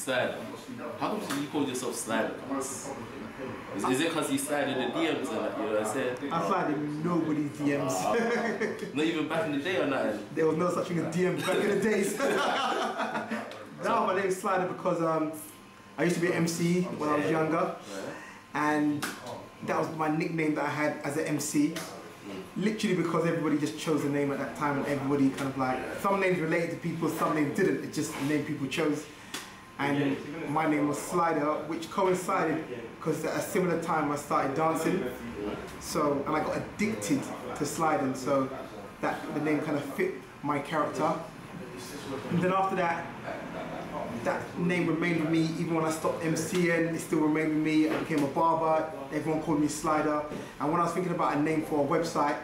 Slider. How come you call yourself Slider? Is, is it because you slide in the DMs and that, you know what I'm saying? I slide in nobody's DMs. Not even back in the day or nothing. there was no such thing as DMs back in the days. now my name's Slider because um, I used to be an MC when I was younger, and that was my nickname that I had as an MC. Literally because everybody just chose a name at that time, and everybody kind of like some names related to people, some names didn't. It's just the name people chose. And my name was Slider, which coincided because at a similar time I started dancing. So and I got addicted to sliding, so that the name kind of fit my character. And then after that, that name remained with me even when I stopped MCing. It still remained with me. I became a barber. Everyone called me Slider. And when I was thinking about a name for a website,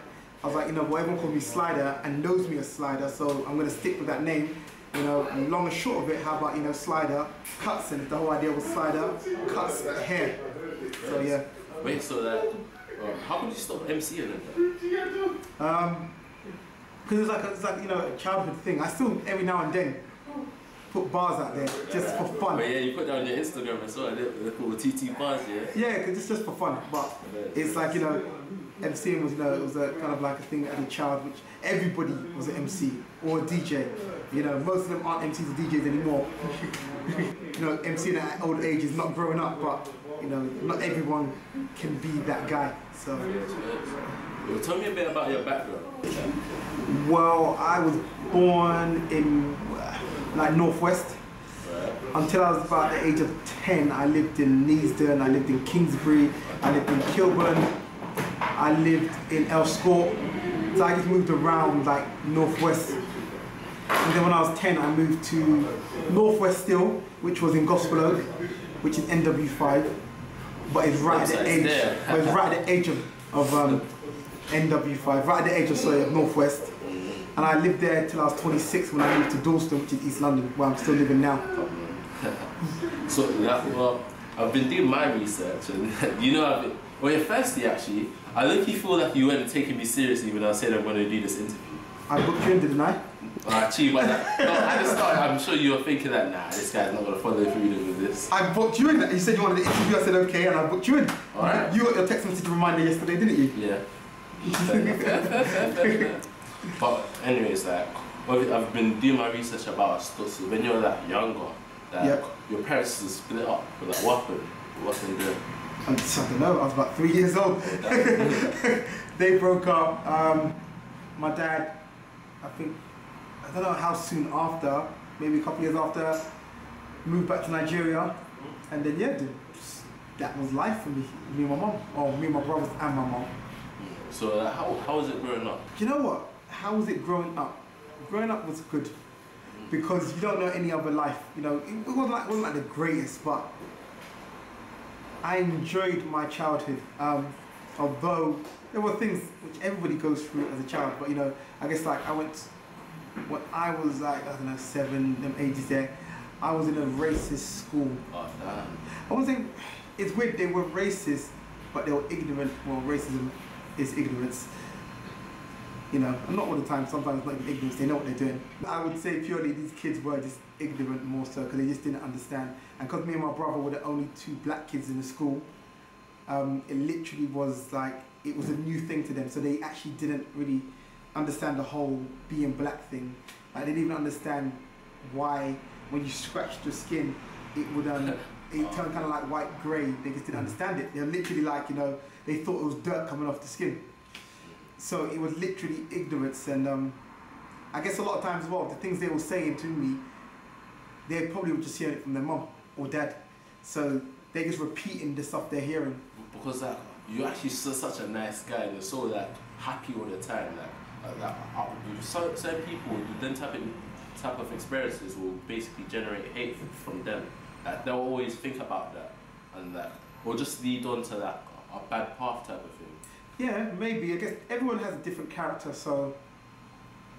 I was like, you know, well, everyone called me Slider and knows me as Slider, so I'm gonna stick with that name. You know, and long and short of it, how about you know, Slider cuts, and the whole idea was Slider cuts hair. So yeah. Wait, so that. Uh, how could you stop MCing then? Um, because it's like it's like you know a childhood thing. I still every now and then put bars out there just for fun. But yeah, you put that on your Instagram as well, they're called TT bars, yeah? Yeah, because it's just for fun. But it's like you know, MCing was you know it was a kind of like a thing as a child, which everybody was an MC or a DJ. You know, most of them aren't MCs or DJs anymore. you know, MCing at old age is not growing up, but you know, not everyone can be that guy. So. Well, tell me a bit about your background. Well, I was born in like northwest. Until I was about the age of 10, I lived in Neasden, I lived in Kingsbury, I lived in Kilburn, I lived in Earls Court. So I just moved around like northwest. And then when I was 10, I moved to northwest still, which was in Gospel Oak, which is NW5. But it's right at the there. but it's right at the age of, of um, NW5, right at the age of sorry, of northwest. And I lived there till I was 26 when I moved to Dalston, which is East London, where I'm still living now. So, yeah, well, I've been doing my research, and you know, I've been, well, yeah, firstly, actually, I look you feel like you weren't taking me seriously when I said I'm going to do this interview. I booked you in, didn't I? Actually, but that, no, at the start, I'm sure you were thinking that, nah, this guy's not going to follow through with this. I booked you in. You said you wanted the interview. I said okay, and I booked you in. Alright. You got your text message reminder yesterday, didn't you? Yeah. but anyways, like I've been doing my research about. So when you're like younger, like Yep. your parents is split up. But like what happened? What's in there? I don't know. I was about three years old. they broke up. Um, my dad, I think, I don't know how soon after, maybe a couple years after, moved back to Nigeria, and then yeah, the- that was life for me. Me and my mom, or me and my brothers and my mom. So like, how how was it growing up? Do you know what? How was it growing up? Growing up was good because you don't know any other life. You know, it wasn't like, it wasn't like the greatest, but I enjoyed my childhood. Um, although there were things which everybody goes through as a child, but you know, I guess like I went when I was like I don't know seven, them ages there. I was in a racist school. Oh damn. I was saying it's weird. They were racist, but they were ignorant. Well, racism is ignorance. You know, not all the time. Sometimes not even ignorance. They know what they're doing. I would say purely these kids were just ignorant more so because they just didn't understand. And because me and my brother were the only two black kids in the school, um, it literally was like it was a new thing to them. So they actually didn't really understand the whole being black thing. Like they didn't even understand why when you scratched your skin, it would um, it turned kind of like white grey. They just didn't understand it. They're literally like you know they thought it was dirt coming off the skin. So it was literally ignorance, and um, I guess a lot of times as well, the things they were saying to me, they probably were just hearing it from their mom or dad. So they're just repeating the stuff they're hearing. Because you're actually such a nice guy. and You're so like happy all the time. Like, uh, like uh, so, certain people, then type of type of experiences will basically generate hate from them. Like they'll always think about that, and like or just lead on to like a bad path type of. Yeah, maybe. I guess everyone has a different character, so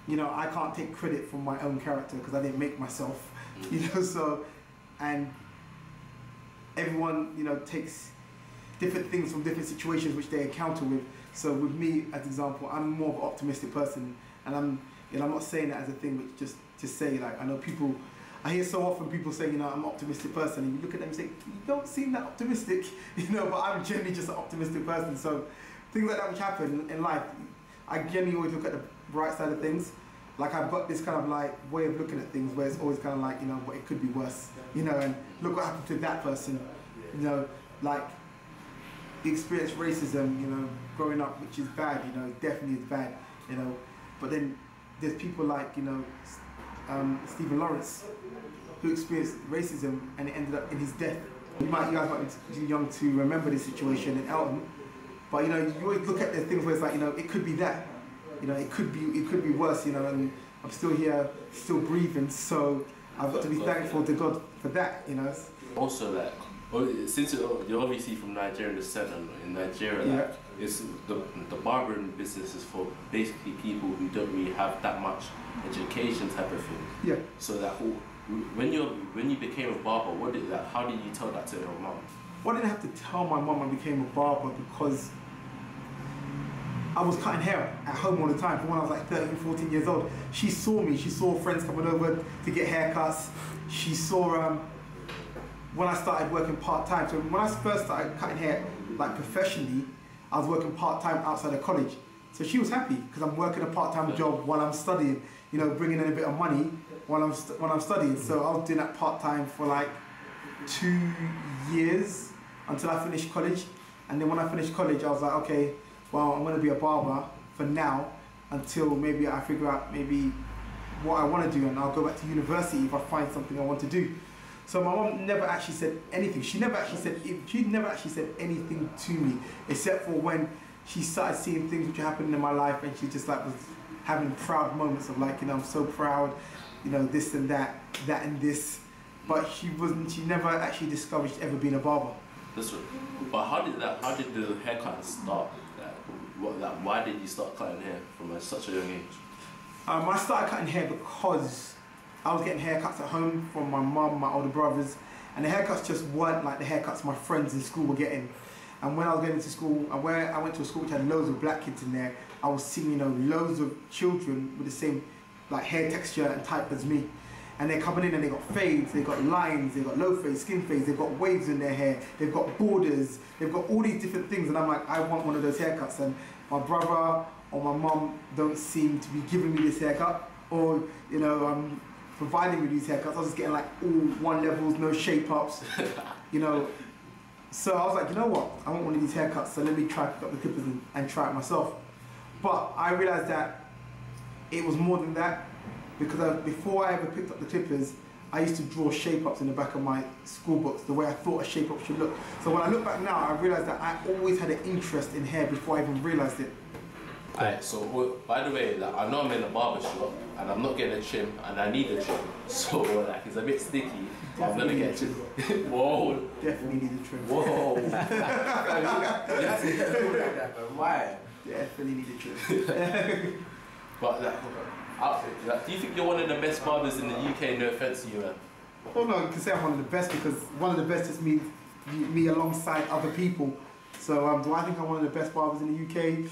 you know I can't take credit for my own character because I didn't make myself. You know, so and everyone you know takes different things from different situations which they encounter with. So with me, as example, I'm more of an optimistic person, and I'm you know I'm not saying that as a thing which just to say like I know people. I hear so often people saying, you know, I'm an optimistic person, and you look at them and say, you don't seem that optimistic, you know, but I'm generally just an optimistic person. So things like that which happen in life, I generally always look at the bright side of things. Like I've got this kind of like way of looking at things where it's always kind of like, you know, what it could be worse, you know, and look what happened to that person, you know, like experience racism, you know, growing up, which is bad, you know, definitely is bad, you know, but then there's people like, you know, um, Stephen Lawrence, who experienced racism and it ended up in his death. You might, you guys might be too young to remember this situation in Eltham, but you know, you always look at the things where it's like, you know, it could be that, you know, it could be, it could be worse, you know, and I'm still here, still breathing, so I've got to be thankful to God for that, you know. Also, like, well, since you're obviously from Nigerian descent, in Nigeria, Yeah. like, it's the the barbering business is for basically people who don't really have that much education type of thing. Yeah. So that when you when you became a barber, what did that? How did you tell that to your mom? Well, I didn't have to tell my mum I became a barber because I was cutting hair at home all the time from when I was like 13, 14 years old. She saw me, she saw friends coming over to get haircuts. She saw um, when I started working part time. So when I first started cutting hair, like professionally, I was working part time outside of college. So she was happy because I'm working a part time job while I'm studying, you know, bringing in a bit of money while I'm, while I'm studying. So I was doing that part time for like two years until I finished college. And then when I finished college, I was like, okay, well, I'm going to be a barber for now until maybe I figure out maybe what I want to do and I'll go back to university if I find something I want to do. So my mom never actually said anything. She never actually said she never actually said anything to me except for when she started seeing things which are happening in my life and she just like was having proud moments of like, you know, I'm so proud, you know, this and that, that and this. But she wasn't she never actually discovered ever being a barber. That's what, but how did that? How did the haircut start? What? Like, why did you start cutting hair from such a young age? Um, I started cutting hair because I was getting haircuts at home from my mum, my older brothers, and the haircuts just weren't like the haircuts my friends in school were getting. And when I was getting to school, and where I went to a school which had loads of black kids in there, I was seeing you know loads of children with the same like hair texture and type as me. And they're coming in and they got fades, they got lines, they got low fades, skin fades, they've got waves in their hair, they've got borders, they've got all these different things. And I'm like, I want one of those haircuts. And my brother or my mum don't seem to be giving me this haircut, or you know, um, providing me these haircuts. I was just getting like all one levels, no shape ups, you know. So I was like, you know what? I want one of these haircuts, so let me try pick up the clippers and, and try it myself. But I realized that it was more than that because I, before I ever picked up the clippers, I used to draw shape ups in the back of my school books, the way I thought a shape up should look. So when I look back now, I realized that I always had an interest in hair before I even realized it. Alright, so by the way, like, I know I'm in a barber shop and I'm not getting a trim and I need a trim. So like it's a bit sticky. I'm gonna get a trim. Whoa, Definitely need a trim. whoa. Why? Definitely need a trim. but like, I, like, do you think you're one of the best barbers in the UK? No offense to you, man. Well, no, you can say I'm one of the best because one of the best is me, me alongside other people. So, um, do I think I'm one of the best barbers in the UK?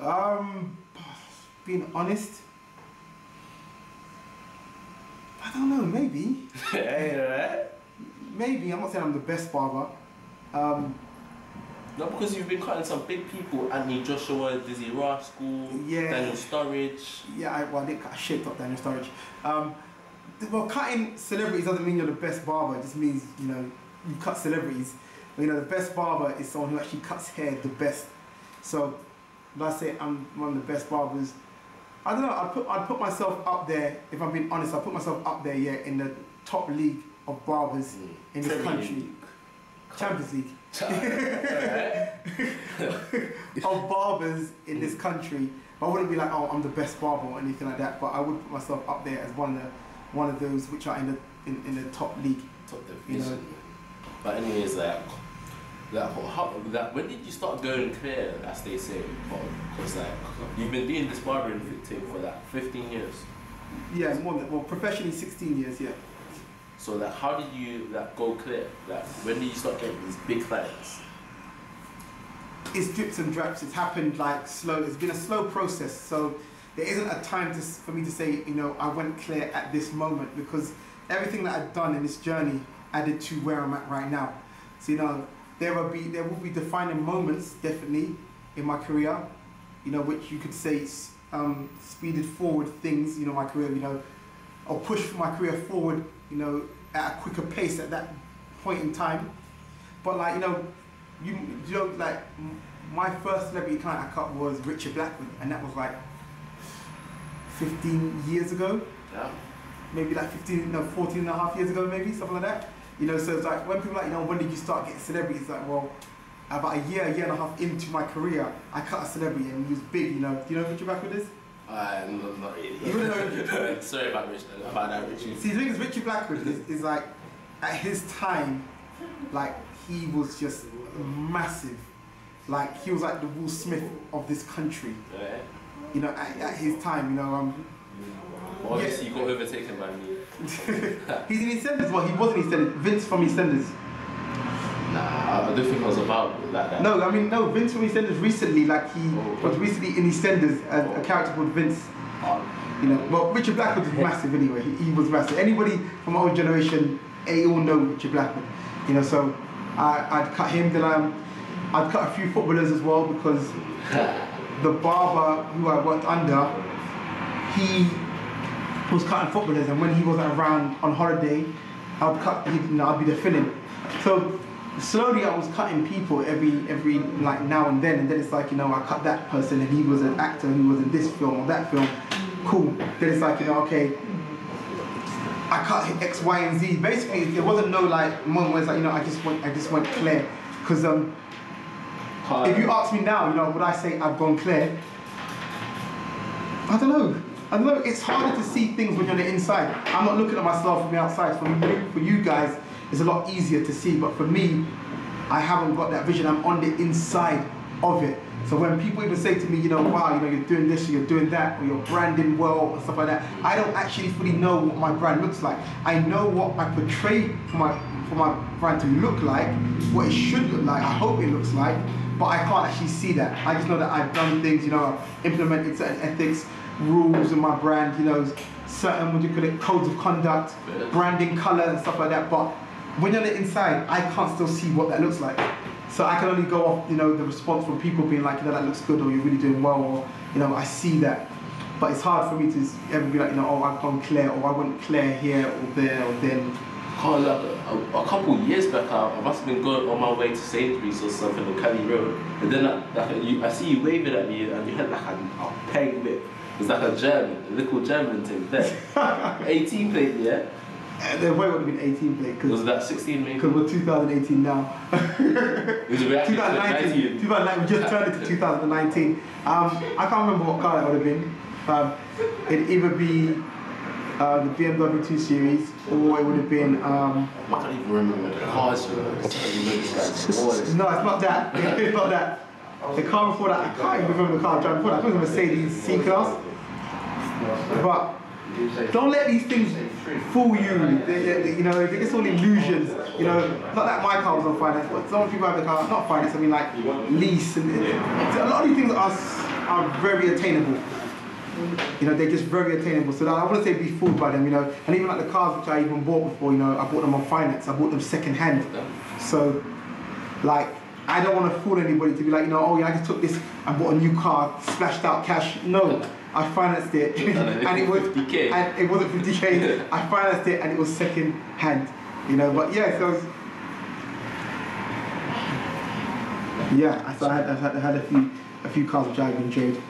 Um, being honest, I don't know. Maybe, hey, right? maybe. I'm not saying I'm the best barber. Um, Not because you've been cutting some big people, Anthony Joshua, Dizzee Rascal, Yeah. Daniel Sturridge. yeah, I, well, I did cut I shaped up Daniel Sturridge. Um, well, cutting celebrities doesn't mean you're the best barber. It just means you know you cut celebrities. But, you know, the best barber is someone who actually cuts hair the best. So, I say I'm one of the best barbers, I don't know. I'd put I'd put myself up there. If I'm being honest, I put myself up there. Yeah, in the top league of barbers in this country. Champions League. Of barbers in this country. I wouldn't be like, oh, I'm the best barber or anything like that. But I would put myself up there as one of the one of those which are in the in, in the top league. Top You know. But anyways, like, like, how, like, when did you start going clear, as they say? Because like, you've been doing this barbering thing for like 15 years. Yeah, more than well, professionally 16 years. Yeah. So like, how did you like go clear? Like, when did you start getting these big clients? It's drips and drops. It's happened like slow. It's been a slow process. So there isn't a time to, for me to say, you know, I went clear at this moment because everything that I've done in this journey added to where I'm at right now. So you know, there will be there will be defining moments definitely in my career, you know, which you could say um, speeded forward things, you know, my career, you know, or pushed my career forward, you know, at a quicker pace at that point in time. But like you know, you you know like my first celebrity client I cut was Richard Blackwood, and that was like 15 years ago Yeah. maybe like 15, no, 14 and a half years ago, maybe, something like that. You know, so it's like when people like, you know, when did you start getting celebrities? Like, well, about a year, a year and a half into my career, I cut a celebrity and he was big, you know. Do you know who Richard Blackwood is? Uh, no, not really. You wouldn't know. Sorry about Rich, about that, Richie. See, the thing is, Richard Blackwood is, is like, at his time, like, he was just massive. Like, he was like the Will Smith of this country, Yeah. you know, at, at his time, you know. Um, Well, obviously, you got overtaken by me. he's in EastEnders, well, he was in EastEnders, Vince from EastEnders. Nah, I don't think I was about like that. No, I mean no. Vince from EastEnders recently, like he Oh. was recently in EastEnders as a character called Vince. Uh, You know, well Richard Blackwood was massive anyway. He, he was massive. Anybody from our old generation, they all know Richard Blackwood. You know, so I, I'd cut him. Then um, I'd cut a few footballers as well because the barber who I worked under, he was cutting footballers, and when he wasn't around on holiday, I'd cut. You know, I'd be the filling. So slowly, I was cutting people every every like now and then, and then it's like you know I cut that person, and he was an actor who was in this film or that film. Cool. Then it's like you know okay. I cut X, Y, and Z. Basically, there wasn't no like moment where it's like you know I just went I just went clear because um if you ask me now, you know, would I say I've gone clear? I don't know. I don't know. It's harder to see things when you're on the inside. I'm not looking at myself from the outside. For you, for you guys, it's a lot easier to see. But for me, I haven't got that vision. I'm on the inside of it. So when people even say to me, you know, wow, you know, you're doing this, or you're doing that, or you're branding well, and stuff like that, I don't actually fully know what my brand looks like. I know what I portray for my for my brand to look like, what it should look like. I hope it looks like, but I can't actually see that. I just know that I've done things, you know, I've implemented certain ethics, rules in my brand, you know, certain what do you call it, codes of conduct, branding, color, and stuff like that. But when you're on the inside, I can't still see what that looks like. So I can only go off, you know, the response from people being like, you know, that looks good, or you're really doing well, or you know, I see that. But it's hard for me to ever be like, you know, oh, I've gone clear, or I went clear here or there or then. Oh, like a, a couple years back, I, I must have been going on my way to Sainsbury's or something on Cali Road, and then like, like you, I see you waving at me, and you had like a, a peg whip. It's like a German, a little German thing there. 18 plate, yeah. And the way would have been 18 plate Was that 16 maybe? Because we're 2018 now. It was a reaction to 2019. 2019. We just turned into 2019. Um, I can't remember what car that would have been. Um, it'd either be uh, the BMW 2 Series or it would have been. Um, I can't even remember the cars, you know. I can't even remember this guy's voice. no, it's not that. it's not that. The car before that, I can't even remember the car I drove before that. I think it was a Mercedes C Class. But don't let these things fool you. They- they- you know, it's all illusions. You know, not that my car was on finance, but some people have the car, not finance, I mean like lease. And a lot of these things are, are very attainable. You know, they're just very attainable. So I wouldn't say be fooled by them, you know. And even like the cars which I even bought before, you know, I bought them on finance. I bought them second hand. So, like, I don't want to fool anybody to be like, you know, oh yeah, I just took this and bought a new car, splashed out cash. No, I financed it, and it was 50K. and it wasn't 50k. I financed it, and it was second hand. You know, but yeah, so. Yeah, so I had, I had, I had a few, a few cars which I've enjoyed.